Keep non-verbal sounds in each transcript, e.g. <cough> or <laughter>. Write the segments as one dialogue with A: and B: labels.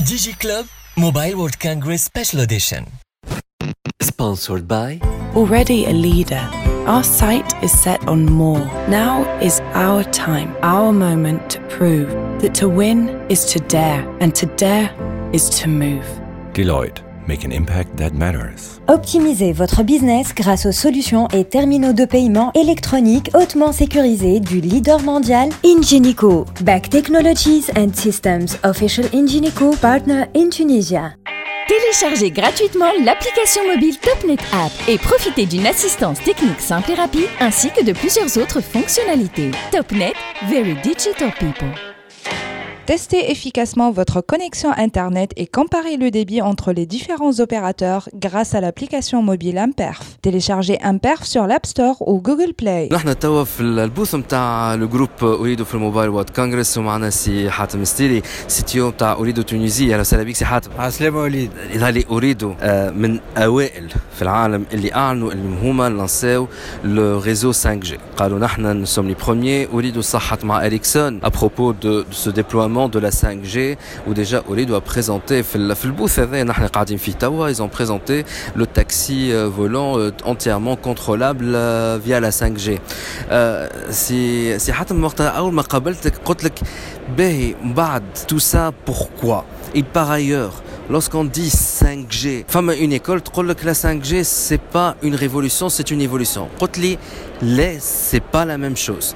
A: DigiClub Mobile World Congress Special Edition. Sponsored by
B: Already a leader, our sight is set on more. Now is our time, our moment to prove that to win is to dare, and to dare is to move.
C: Deloitte, make an impact that matters.
D: Optimisez votre business grâce aux solutions et terminaux de paiement électroniques hautement sécurisés du leader mondial Ingenico. Back Technologies and Systems, official Ingenico partner in Tunisia.
E: Téléchargez gratuitement l'application mobile TopNet App et profitez d'une assistance technique simple et rapide ainsi que de plusieurs autres fonctionnalités. TopNet, very digital people
F: Testez efficacement votre connexion Internet et comparez le débit entre les différents opérateurs grâce à l'application mobile Imperf. Téléchargez Imperf sur l'App Store ou Google Play.
G: نحن توا في البوث نتاع الجروب اريدو في الموبايل وات كونغرس ومعنا سي حاتم ستيري سي تي او نتاع اريدو تونيزي اهلا وسهلا بك سي حاتم
H: عسلامة وليد
G: اللي اريدو آه، من اوائل في العالم اللي اعلنوا اللي هما لانساو لو ريزو 5 جي قالوا نحن نسوم لي بروميي اريدو صحت مع اريكسون ابروبو دو سو ديبلويمون دو لا 5 جي وديجا اريدو بريزونتي في ال- في البوث هذا نحن قاعدين فيه توا ils ont présenté le taxi euh, volant euh, entièrement contrôlable euh, via la 5G آه، سي سي حاتم وقتها اول ما قابلتك قلت لك باهي من بعد tout ça pourquoi et par ailleurs Lorsqu'on dit 5G, femme une école, تقول لك la 5G c'est pas une révolution, c'est une évolution. قلت لي لا c'est pas la même chose.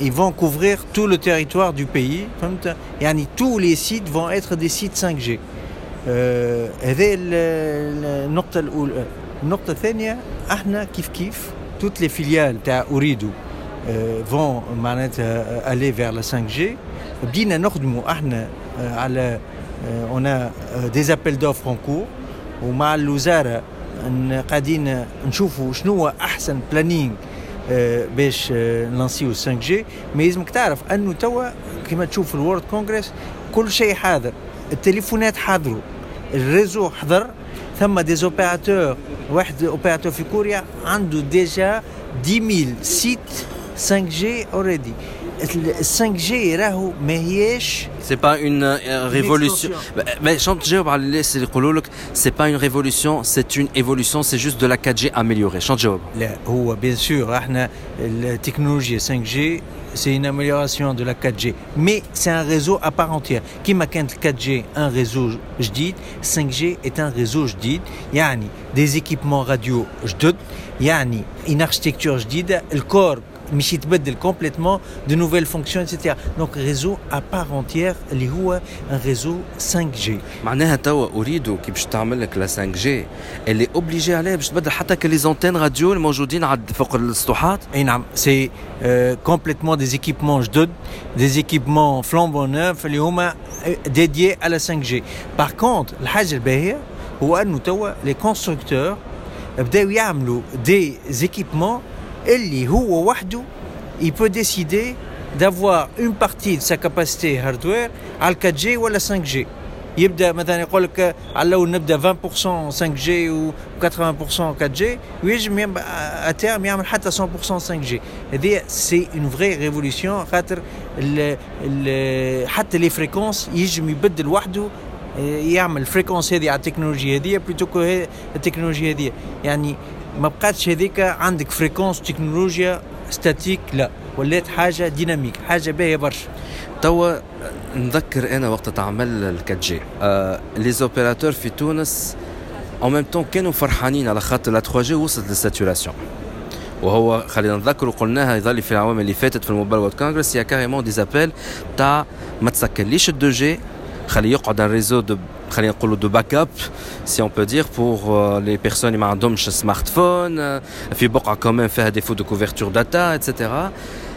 H: ils vont couvrir tout le territoire du pays فهمت يعني tous les sites vont être des sites 5G آه، هذه ال- ال- النقطة الأولى النقطة الثانية احنا كيف كيف toutes les filiales تاع أوريدو آه، vont معناتها aller vers la 5G بدينا نخدموا احنا آه، على آه، on a آه، des appels d'offres en cours ومع الوزارة ن- قاعدين نشوفوا شنو هو أحسن بلانينغ باش آه، نلانسيو 5 جي مي لازمك تعرف أنه توا كما تشوف في الورد كونغرس كل شيء حاضر. التليفونات حاضروا الريزو حضر ثم دي اوبيراتور واحد اوبيراتور في كوريا عنده ديجا 10000 سيت 5 جي اوريدي ال 5 جي راهو ماهياش
G: C'est pas une euh, révolution.
H: extension.
G: Bah, Mais chante جاوب على اللي اللي يقولوا لك c'est pas une révolution, c'est une évolution, c'est juste de la 4G améliorée. شنط جاوب.
H: لا هو بيان سور احنا التكنولوجيا 5G c'est une amélioration de la 4G mais c'est un réseau à part entière كما كانت ال 4G un réseau جديد 5G est un réseau جديد يعني des équipements radio جدد يعني une architecture جديدة الكور مش يتبدل كومبليتمون دو نوفيل فونكسيون اتسيتيرا دونك ريزو ا بار انتيير اللي هو ان ريزو 5G
G: معناها توا اريدو كي باش تعمل لك لا 5 جي اللي اوبليجي عليها باش تبدل حتى كل لي زونتين راديو الموجودين عد فوق السطوحات
H: اي نعم سي كومبليتمون دي زيكيبمون جدد دي زيكيبمون فلامبون نوف اللي هما ديديي على 5 جي باغ كونت الحاجه الباهيه هو انه توا لي كونستركتور بداو يعملوا دي زيكيبمون اللي هو وحده il peut décider d'avoir une partie de sa capacité hardware على 4G ولا 5G يبدا مثلا يقول لك على الاول نبدا 20% 5G و 80% 4G ويجم يم- اتيرم يعمل حتى 100% 5G هذه سي اون فري ريفوليسيون خاطر ال ال حتى لي فريكونس يجم يبدل وحده آه، يعمل الفريكونس هذه على التكنولوجيا هذه بلوتو كو هي- التكنولوجيا هذه يعني ما بقاتش هذيك عندك فريكونس تكنولوجيا ستاتيك لا. ولات حاجة ديناميك حاجة باهية برشا.
G: توا نذكر أنا وقت تعمل ال 4 جي لي زوبيراتور في تونس en même temps كانوا فرحانين على خاطر لا 3 جي وصلت للساتوراسيون وهو خلينا نذكر وقلناها يظل في العوام اللي فاتت في الموبايل وورد كونغرس يا كاريمون دي زابيل تاع ما تسكرليش ال 2 جي خلي يقعد ان ريزو دو خلينا نقولوا دو باك اب سي اون بو دير بور لي بيرسون اللي ما عندهمش سمارت فون في بقعة كمان فيها ديفو دو كوفرتور داتا اتسيتيرا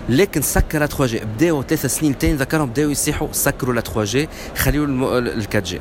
G: لكن سكر 3 جي بداوا ثلاث سنين تاني ذكرهم بداوا يصيحوا سكروا لا 3 جي خليوا ال 4 جي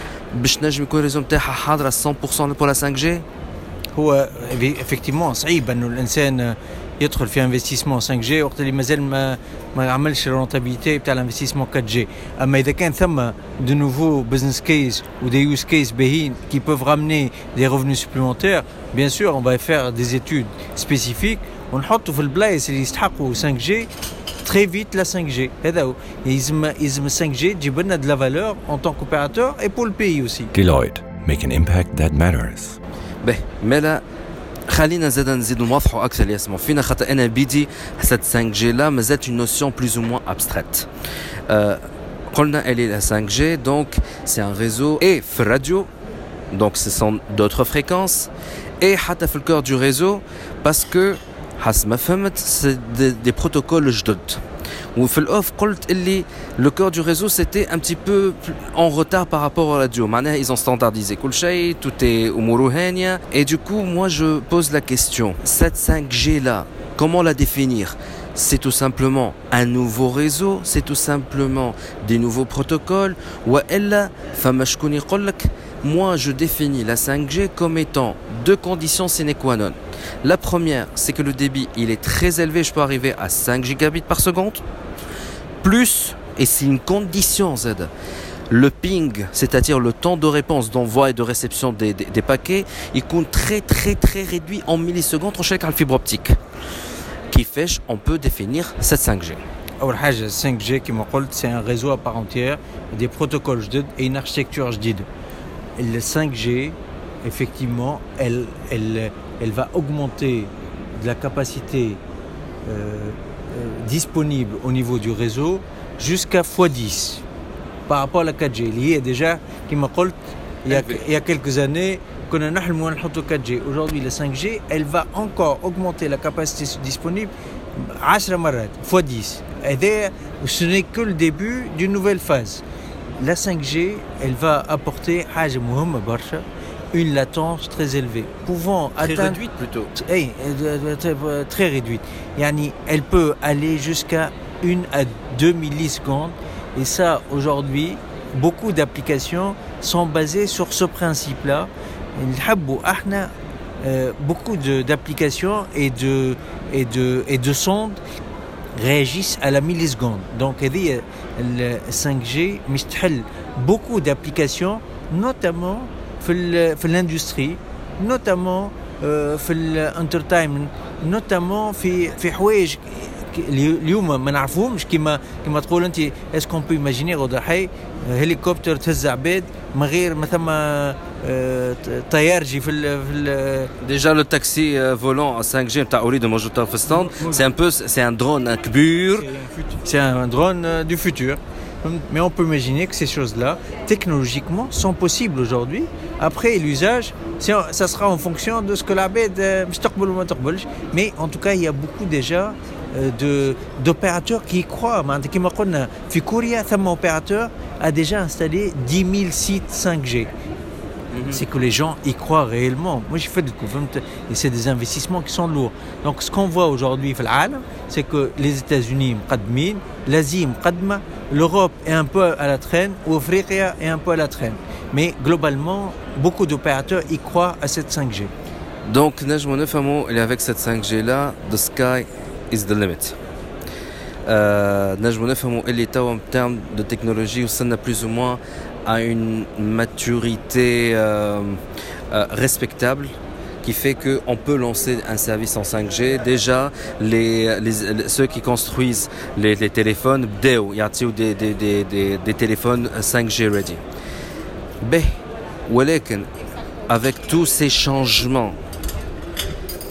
G: باش نجم يكون الريزو نتاعها حاضرة 100% pour la 5G
H: هو افكتيمون صعيب انه الانسان يدخل في انفستيسمون 5 جي وقت اللي مازال ما ما عملش الرونتابيليتي تاع الانفستيسمون 4 جي اما اذا كان ثم دو نوفو بزنس كيس ou des use cases باهين qui peuvent ramener des revenus supplémentaires bien sûr on va faire des études spécifiques ونحطوا في البلايص اللي يستحقوا 5 جي très vite la 5G هذا هو يلزم يلزم 5G تجيب لنا de la valeur en tant qu'opérateur et pour le pays aussi
C: Deloitte. Make an impact that matters.
G: به مالا خلينا زاد نزيدو نوضحوا اكثر اللي يسمعوا فينا خاطر انا بيدي هاد 5 جي لا مازالت اون نوسيون بلوز او موان ابستراكت قلنا elle est la 5G donc c'est un réseau et في الراديو donc ce sont d'autres fréquences et حتى في الكور du réseau parce que حسب ما فهمت c'est des, des protocoles جدد وفي الاوف قلت اللي لو كور دو ريزو سيتي ان بتي بو en retard par rapport au radio معناها ils ont standardisé كل شيء tout est اموره هانيه et du coup moi je pose la question cette 5G là comment la définir c'est tout simplement un nouveau réseau c'est tout simplement des nouveaux protocoles والا فما شكون يقول لك moi je définis la 5G comme étant deux conditions sine qua non la première, c'est que le débit, il est très élevé, je peux arriver à 5 gigabits par seconde. Plus, et c'est une condition Z, le ping, c'est-à-dire le temps de réponse d'envoi et de réception des, des- des paquets, il compte très très très réduit en millisecondes en chaque fibre optique. Qui fait, on peut définir cette 5G.
H: اول حاجه 5 جي كما قلت سي ان ريزو ا بارونتيير دي بروتوكول جدد اي une architecture جديده le 5G, effectivement, elle, elle, elle va augmenter la capacité euh, euh, disponible au niveau du réseau jusqu'à x10 par rapport à la 4G. Il y a déjà, il y a, il y a quelques années, qu'on a 4G. Aujourd'hui, la 5G, elle va encore augmenter la capacité disponible à 10 x10. Et ce n'est que le début d'une nouvelle phase la 5G, elle va apporter une latence très élevée, pouvant très atteindre...
G: réduite plutôt.
H: Hey, euh, euh, euh, très réduite. Elle peut aller jusqu'à 1 à 2 millisecondes. Et ça, aujourd'hui, beaucoup d'applications sont basées sur ce principe-là. Beaucoup d'applications et de, et, de, et de sondes réagissent à la milliseconde. Donc, هذه ال 5G مش تحل beaucoup d'applications, notamment في ال- في l'industrie, notamment euh, في الانترتاينمنت notamment في في حوايج ك- اليو- اليوم ما نعرفوهمش كما كما تقول انت اسكو بو ايماجيني غدا حي هليكوبتر تهز عباد من غير ما ثم آه، ط- طيار يجي في ال في ال
G: Déjà le taxi euh, volant à 5G نتاع أريد موجود في stand, c'est un peu c'est un drone un كبير
H: C'est un drone euh, du futur. Mais on peut imaginer que ces choses-là, technologiquement, sont possibles aujourd'hui. Après, l'usage, c'est- ça sera en fonction de ce que la bête Mais en tout cas, il y a beaucoup déjà euh, de- euh, d'opérateurs qui y croient. Fikuria, comme opérateur, a déjà installé 10 000 sites 5G. Mhm. C'est que les gens y croient réellement. Moi, j'ai fait du couvernement et c'est des investissements qui sont lourds. Donc, ce qu'on voit aujourd'hui, c'est que les États-Unis, l'Asie, l'Europe est un peu à la traîne, ou l'Afrique est un peu à la traîne. Mais globalement, beaucoup d'opérateurs y croient à cette 5G.
G: Donc, Najmo Nefamo, il est avec cette 5G-là, The Sky is the limit. Euh, نجمو نفهموا اللي توا en termes de technologie وصلنا plus ou moins à une maturité euh, euh, respectable qui fait qu'on peut lancer un service en 5G. Déjà, les, les- les- ceux qui construisent les, les téléphones, بداو يعطيو des, des, des, des, des téléphones 5G ready. Ben, ولكن avec tous ces changements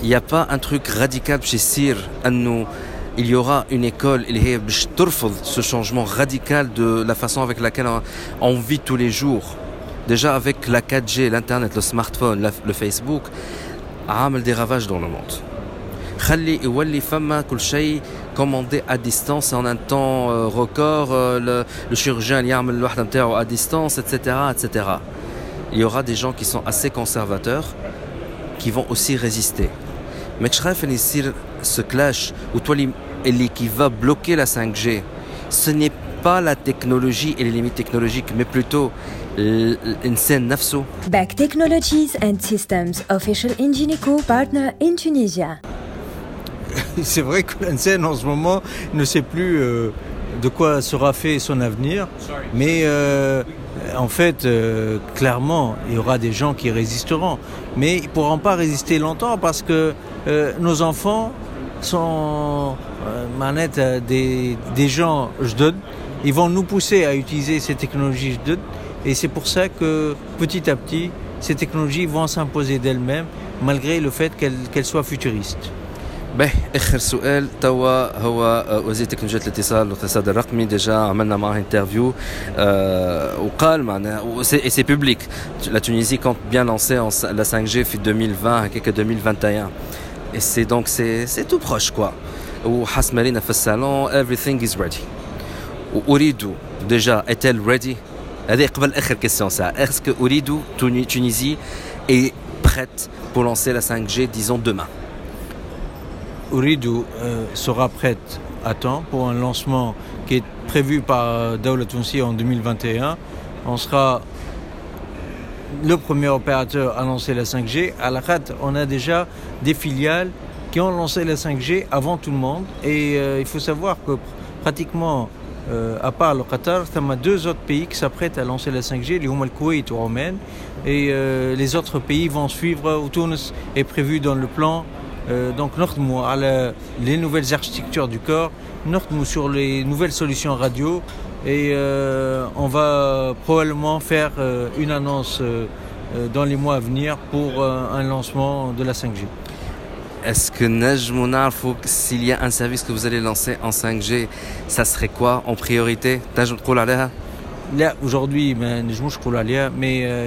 G: il n'y a pas un truc radical chez Sir انه il y aura une école اللي هي باش ترفض ce changement radical de la façon avec laquelle on- on vit tous les jours. Déjà avec la 4G, l'internet, le smartphone, la- le Facebook, عامل des ravages dans le monde. خلي يولي فما كل شيء commandé à distance en un temps euh, record euh, le, le chirurgien اللي يعمل الوحده نتاعو à distance etc etc il y aura des gens qui sont assez conservateurs qui vont aussi résister ماكش خايف ان يصير ce clash وتولي اللي qui va bloquer la 5G ce n'est pas la technologie et les limites technologiques mais plutôt ال- الانسان نفسه
D: Back Technologies and Systems, official Ingenico partner in Tunisia. <laughs>
H: C'est vrai que l'ANSEN en ce moment ne sait plus euh, de quoi sera fait son avenir, mais euh, en fait, euh, clairement, il y aura des gens qui résisteront, mais ils ne pourront pas résister longtemps parce que euh, nos enfants sont euh, manettes, des, gens JDOD, ils vont nous pousser à utiliser ces technologies et c'est pour ça que petit à petit, ces technologies vont s'imposer d'elles-mêmes, malgré le fait qu'elles soient futuristes.
G: به اخر سؤال توا هو آه، وزير تكنولوجيا الاتصال والاقتصاد الرقمي ديجا عملنا معاه انترفيو آه وقال معناها et c'est public la Tunisie compte bien lancer en, la 5G في 2020 هكاك 2021 et c'est donc c'est c'est tout proche quoi وحسب ما رينا في الصالون everything is ready واريد déjà est-elle ready هذه قبل اخر كيستيون ساعه est-ce que اريد Tuni- Tunisie est prête pour lancer la 5G disons demain
H: Ouridou euh, sera prête à temps pour un lancement qui est prévu par Daoula Tounsi en 2021. On sera le premier opérateur à lancer la 5G. À la Khat, on a déjà des filiales qui ont lancé la 5G avant tout le monde. Et euh, il faut savoir que pr- pratiquement, euh, à part le Qatar, il y a deux autres pays qui s'apprêtent à lancer la 5G, les Oum al-Kuwait ou Oman. Et euh, les autres pays vont suivre. Tunis est prévu dans le plan donc nous à les nouvelles architectures du corps, nous sur les nouvelles solutions radio et on va probablement faire une annonce dans les mois à venir pour un lancement de la 5G.
G: Est-ce que Najmouna, s'il y a un service que vous allez lancer en 5G, ça serait quoi en priorité
H: Là, aujourd'hui, mais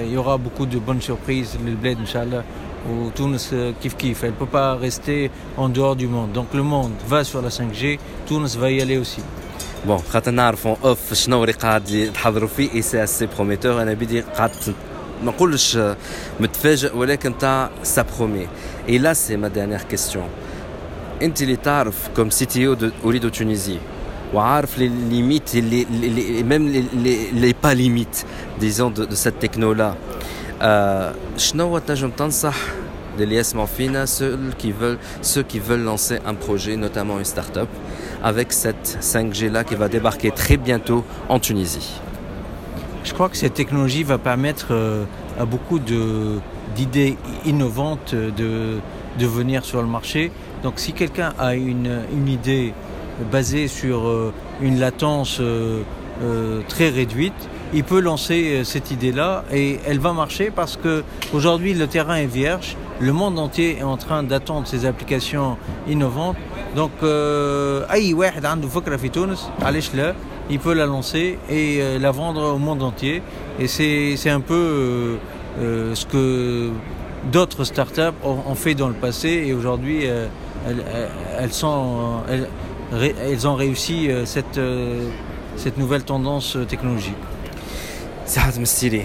H: il y aura beaucoup de bonnes surprises, le bled, Inch'Allah الله. Ou Tunis euh, kif kif, elle ne peut pas rester en dehors du monde. Donc le monde va sur la 5G, Tunis va y aller aussi.
G: بون خاطر نعرفوا اوف شنو اللي قاعد يتحضروا فيه اي سي اسي بروميتور انا بدي قاعد ما نقولش متفاجئ ولكن تاع سا برومي اي لا سي ما دانيير كيستيون انت اللي تعرف كوم سي تي او اريد تونيزي وعارف لي ليميت اللي اللي ميم لي لي با ليميت ديزون دو سيت تكنو لا شنو تنجم تنصح للي يسمعوا فينا ceux qui veulent ceux qui veulent lancer un projet notamment une start-up avec cette 5G là qui va débarquer très bientôt en Tunisie.
H: Je crois que cette technologie va permettre euh, à beaucoup de- d'idées innovantes de, de venir sur le marché. Donc si quelqu'un a une, une idée basée sur euh, une latence euh, euh, très réduite, il peut lancer euh, cette idée-là et elle va marcher parce que aujourd'hui le terrain est vierge, le monde entier est en train d'attendre ces applications innovantes. Donc euh, أي واحد عنده فكرة في تونس علاش لا il peut la lancer et euh, la vendre au monde entier. Et c'est c'est un peu euh, euh, ce que d'autres startups ont, ont fait dans le passé et aujourd'hui euh, elles, elles, sont, elles, ré- elles ont réussi euh, cette, euh, cette nouvelle tendance euh, technologique.
G: 下这么犀利。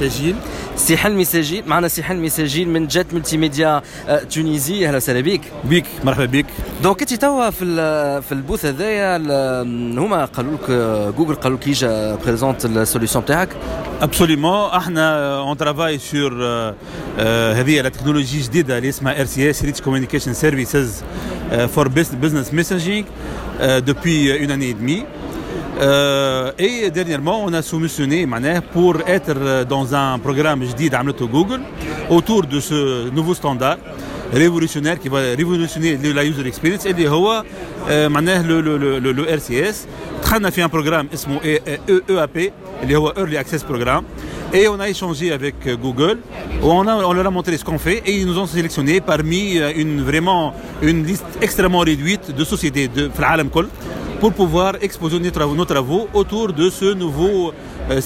I: سجيل.
G: سي حلمي سجيل. معنا سي حلمي سجيل من جات ملتي ميديا آه، تونيزي. أهلا وسهلا بك
I: بيك. مرحبا بك
G: دونك أنت توا في في البوث هذايا هما قالوا لك آه، جوجل قالوا لك يجا بريزونت السوليسيون تاعك
I: ابسوليومون أحنا اون ترافاي سور هذه لا تكنولوجي جديدة اللي اسمها ار سي اس ريتش كوميونيكيشن سيرفيسز فور بزنس ميسنجينغ depuis une année et demie. Euh, et dernièrement, on a soumissionné معناه pour être dans un programme جديد عملته Google autour de ce nouveau standard révolutionnaire qui va révolutionner la user experience اللي هو آه، معناه le, le, le, le, le RCS دخلنا في un programme اسمه EAP اللي هو Early Access Programme et on a échangé avec euh, Google on, a, on leur a montré ce qu'on fait et ils nous ont sélectionné parmi euh, une vraiment une liste extrêmement réduite de sociétés de في العالم كل pour pouvoir exposer nos travaux, autour de ce nouveau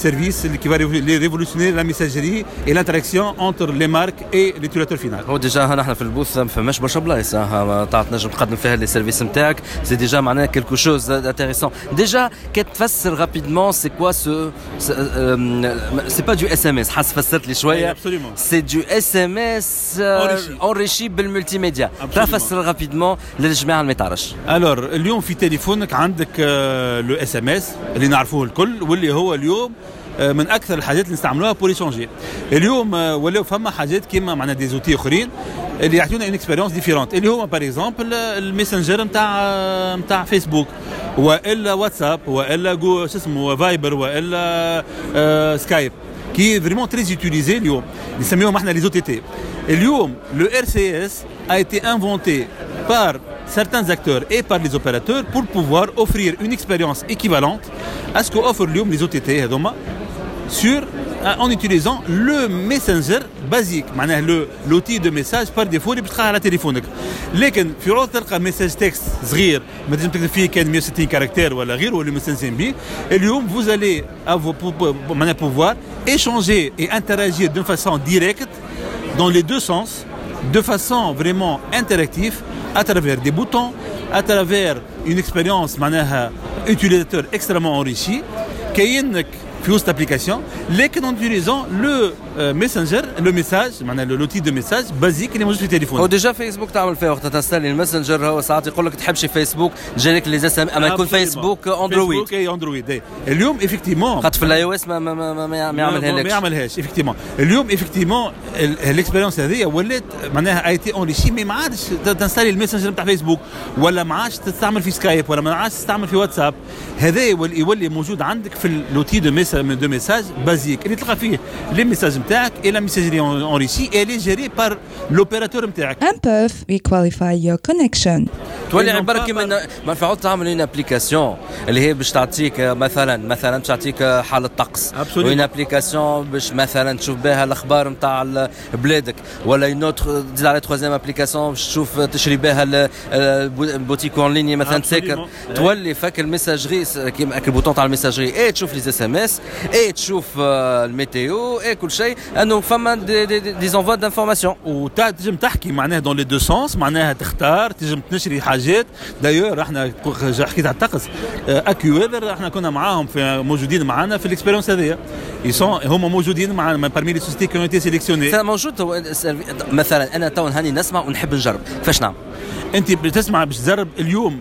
I: service qui va révo- révolutionner la messagerie et l'interaction entre les marques et l'utilisateur final.
G: هو ديجا ها نحن في البوث ما فماش برشا بلايص ها ما تعرف تنجم تقدم فيها لي سيرفيس نتاعك سي ديجا معناها كيلكو شوز انتريسون ديجا كي تفسر رابيدمون سي كوا سو سي با دو اس ام اس حاس فسرت لي شويه
I: Absolument.
G: سي دو اس ام اس
I: Enrichi.
G: اونريشي بالملتي ميديا
I: Absolument.
G: فسر رابيدمون للجماعه اللي ما تعرفش
I: الور اليوم في تليفونك عندك لو اس ام اس اللي نعرفوه الكل واللي هو اليوم آه، من أكثر الحاجات اللي نستعملوها بور ايشونجي اليوم آه، ولاو فما حاجات كيما معنا دي زوتي أخرين اللي يعطيونا اون اكسبيريونس ديفيرونت اللي هو باغ اكزومبل الميسنجر نتاع نتاع فيسبوك وإلا واتساب وإلا جو شو اسمه فايبر وإلا آه، سكايب. Est vraiment très utilisé اليوم. نسميهم إحنا les OTT اليوم le RCS a été inventé par certains acteurs et par les opérateurs pour pouvoir offrir une expérience équivalente à ce qu'offrent اليوم les OTT هذوما sur en utilisant le messenger basique معناه le l'outil de message par défaut اللي بتلقاه على تليفونك لكن في عوض تلقى ميساج تكست صغير ما تنجم تكتب فيه كان 160 كاركتير ولا غير واللي مستنسين به اليوم vous allez avoir pou- pou- معناها pouvoir échanger et interagir d'une façon directe dans les deux sens de façon vraiment interactive à travers des boutons à travers une expérience معناها utilisateur extrêmement enrichie كاينك في وسط l'application لكن en utilisant messenger le message معناها l'outil de message basique اللي موجود في التليفون
G: هو ديجا فيسبوك تعمل فيها وقت تستني الماسنجر هو ساعات يقول لك تحبش فيسبوك جانك لي اس إم أما يكون فيسبوك اندرويد
I: فيسبوك أي اندرويد. اليوم effectivement
G: خاطر في الاي أو اس ما ما ما ما, ما
I: ما
G: يعملها
I: يعملهاش افكتيمون اليوم افكتيمون الاكسبيريونس هذه ولات معناها اي تي اونريشي مي ما عادش تنستالي الماسنجر نتاع فيسبوك ولا ما عادش تستعمل في سكايب ولا ما عادش تستعمل في واتساب هذا يولي, موجود عندك في لوتي دو ميساج دو ميساج بازيك اللي تلقى فيه لي ميساج نتاعك اي لا ميساجري اونريشي اي لي جيري بار لوبيراتور نتاعك
F: Un puff, we qualify your connection.
G: تولي
I: إنهم
G: عباره
I: بابا-
G: كيما ما نفعوا تعمل اون ابليكاسيون اللي هي باش تعطيك مثلا مثلا باش تعطيك حاله طقس
I: Absolument.
G: وين ابليكاسيون باش مثلا تشوف بها الاخبار نتاع بلادك ولا اون اوتر تزيد على تخوازيام ابليكاسيون باش تشوف تشري بها ال- البوتيك اون ليني مثلا تسكر
I: Absolument.
G: تولي فك الميساجري كيما هاك البوتون تاع الميساجري اي تشوف لي اس ام اس اي تشوف آه، الميتيو اي كل شيء انه فما دي, دي, دي, دي زونفوا دانفورماسيون
I: وتنجم تحكي معناها دون لي دو سونس معناها تختار تنجم تنشري حاجات دايور إحنا حكيت على الطقس اكيو ويذر إحنا كنا معاهم في موجودين معانا في الاكسبيريونس هذيا هما موجودين معانا بارمي لي سوسيتي كي اون سيليكسيوني
G: موجود هو مثلا أنا تو هاني نسمع ونحب نجرب فاش نعمل
I: انت بتسمع باش تجرب اليوم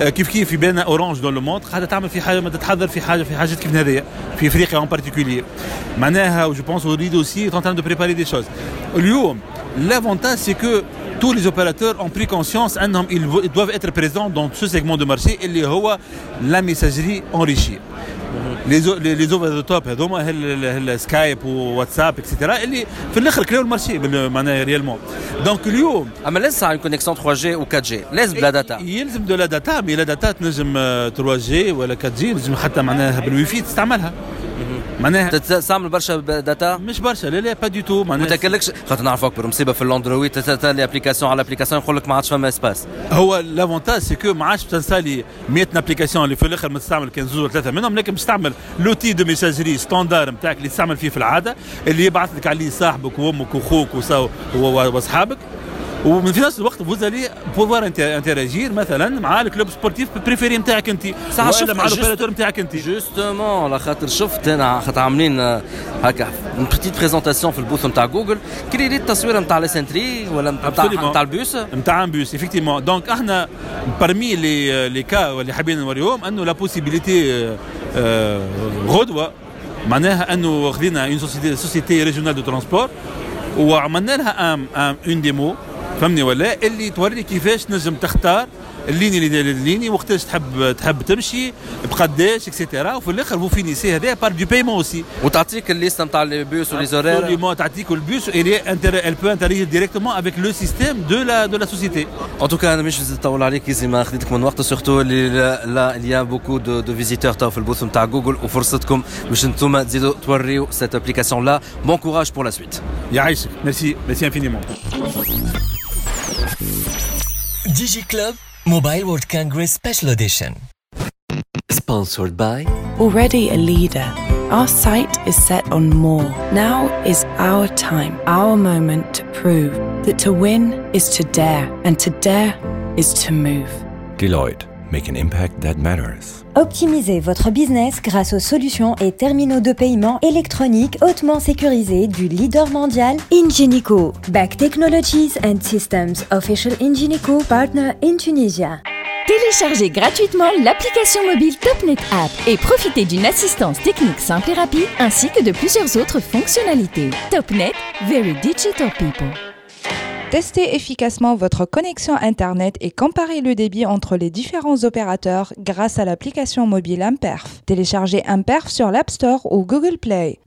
I: كيف كيف في بالنا اورانج دون لو موند قاعده تعمل في حاجه تتحضر في حاجه في حاجات كيف هذيا في افريقيا اون بارتيكولير معناها جو بونس اوريد اوسي en train de préparer des choses اليوم l'avantage c'est que tous les opérateurs ont pris conscience انهم ils vo- ils doivent être présents dans ce segment de marché اللي هو la messagerie enrichie لي زو لي توب هذوما هل هل سكايب وواتساب اكسترا اللي في الآخر كلاو المارشي معناها ريالمون دونك اليوم
G: أما لسه عن كونيكسيون 3 جي و 4 جي لازم بلا داتا
I: يلزم دو لا داتا مي لا داتا تنجم آه، 3 جي ولا 4 جي تنجم حتى معناها بالويفي تستعملها. معناها
G: تستعمل برشا داتا
I: مش برشا لا لا با دي تو
G: ما
I: معناها
G: تاكلكش خاطر نعرف اكبر مصيبه في الاندرويد تتالي ابليكاسيون على ابليكاسيون يقول لك ما عادش فما اسباس
I: هو لافونتاج سي كو ما عادش تنسالي 100 ابليكاسيون اللي في الآخر ما تستعمل كان زوج ثلاثة منهم لكن تستعمل لوتي دو ميساجري ستاندار نتاعك اللي تستعمل فيه في العادة اللي يبعث لك عليه صاحبك وأمك وأخوك وأصحابك. ومن في نفس الوقت فوز الي بوفوار انتراجير مثلا مع الكلوب سبورتيف بريفيري نتاعك انت
G: صح
I: ولا مع الاوبيراتور نتاعك انت
G: جوستومون على خاطر شفت انا خاطر عاملين هكا اون بتيت بريزونطاسيون في البوث نتاع جوجل كي ريت التصويره نتاع ليسنتري ولا نتاع نتاع البوس
I: نتاع ان بوس افكتيمون دونك احنا parmi لي لي كا اللي حابين نوريهم انه لا بوسيبيليتي غدوه معناها انه خذينا اون سوسيتي سوسيتي ريجيونال دو ترونسبور وعملنا لها ام ام اون ديمو فهمني ولا اللي توري كيفاش تنجم تختار الليني اللي الليني وقتاش تحب تحب تمشي بقداش اكسيتيرا وفي الاخر فو فينيسي هذا بار دو بايمون اوسي
G: وتعطيك الليست نتاع لي بوس ولي زورير
I: Absolument, تعطيك البوس et elle peut interagir directement avec le système de la de la société.
G: En tout cas انا مش نطول عليك يزي ما خديتك من وقت سورتو اللي لا il y a beaucoup de, de visiteurs تاو في البوث نتاع جوجل وفرصتكم باش انتم تزيدوا توريو cette application là. Bon courage pour la suite.
I: يعيشك ميرسي ميرسي infiniment.
A: DigiClub Mobile World Congress Special Edition. Sponsored by
B: Already a leader, our sight is set on more. Now is our time, our moment to prove that to win is to dare, and to dare is to move.
C: Deloitte. Make an impact that matters.
D: Optimisez votre business grâce aux solutions et terminaux de paiement électroniques hautement sécurisés du leader mondial Ingenico. Back Technologies and Systems, official Ingenico partner in Tunisia.
E: Téléchargez gratuitement l'application mobile TopNet App et profitez d'une assistance technique simple et rapide ainsi que de plusieurs autres fonctionnalités. TopNet, very digital people.
F: Testez efficacement votre connexion Internet et comparez le débit entre les différents opérateurs grâce à l'application mobile Imperf. Téléchargez Imperf sur l'App Store ou Google Play.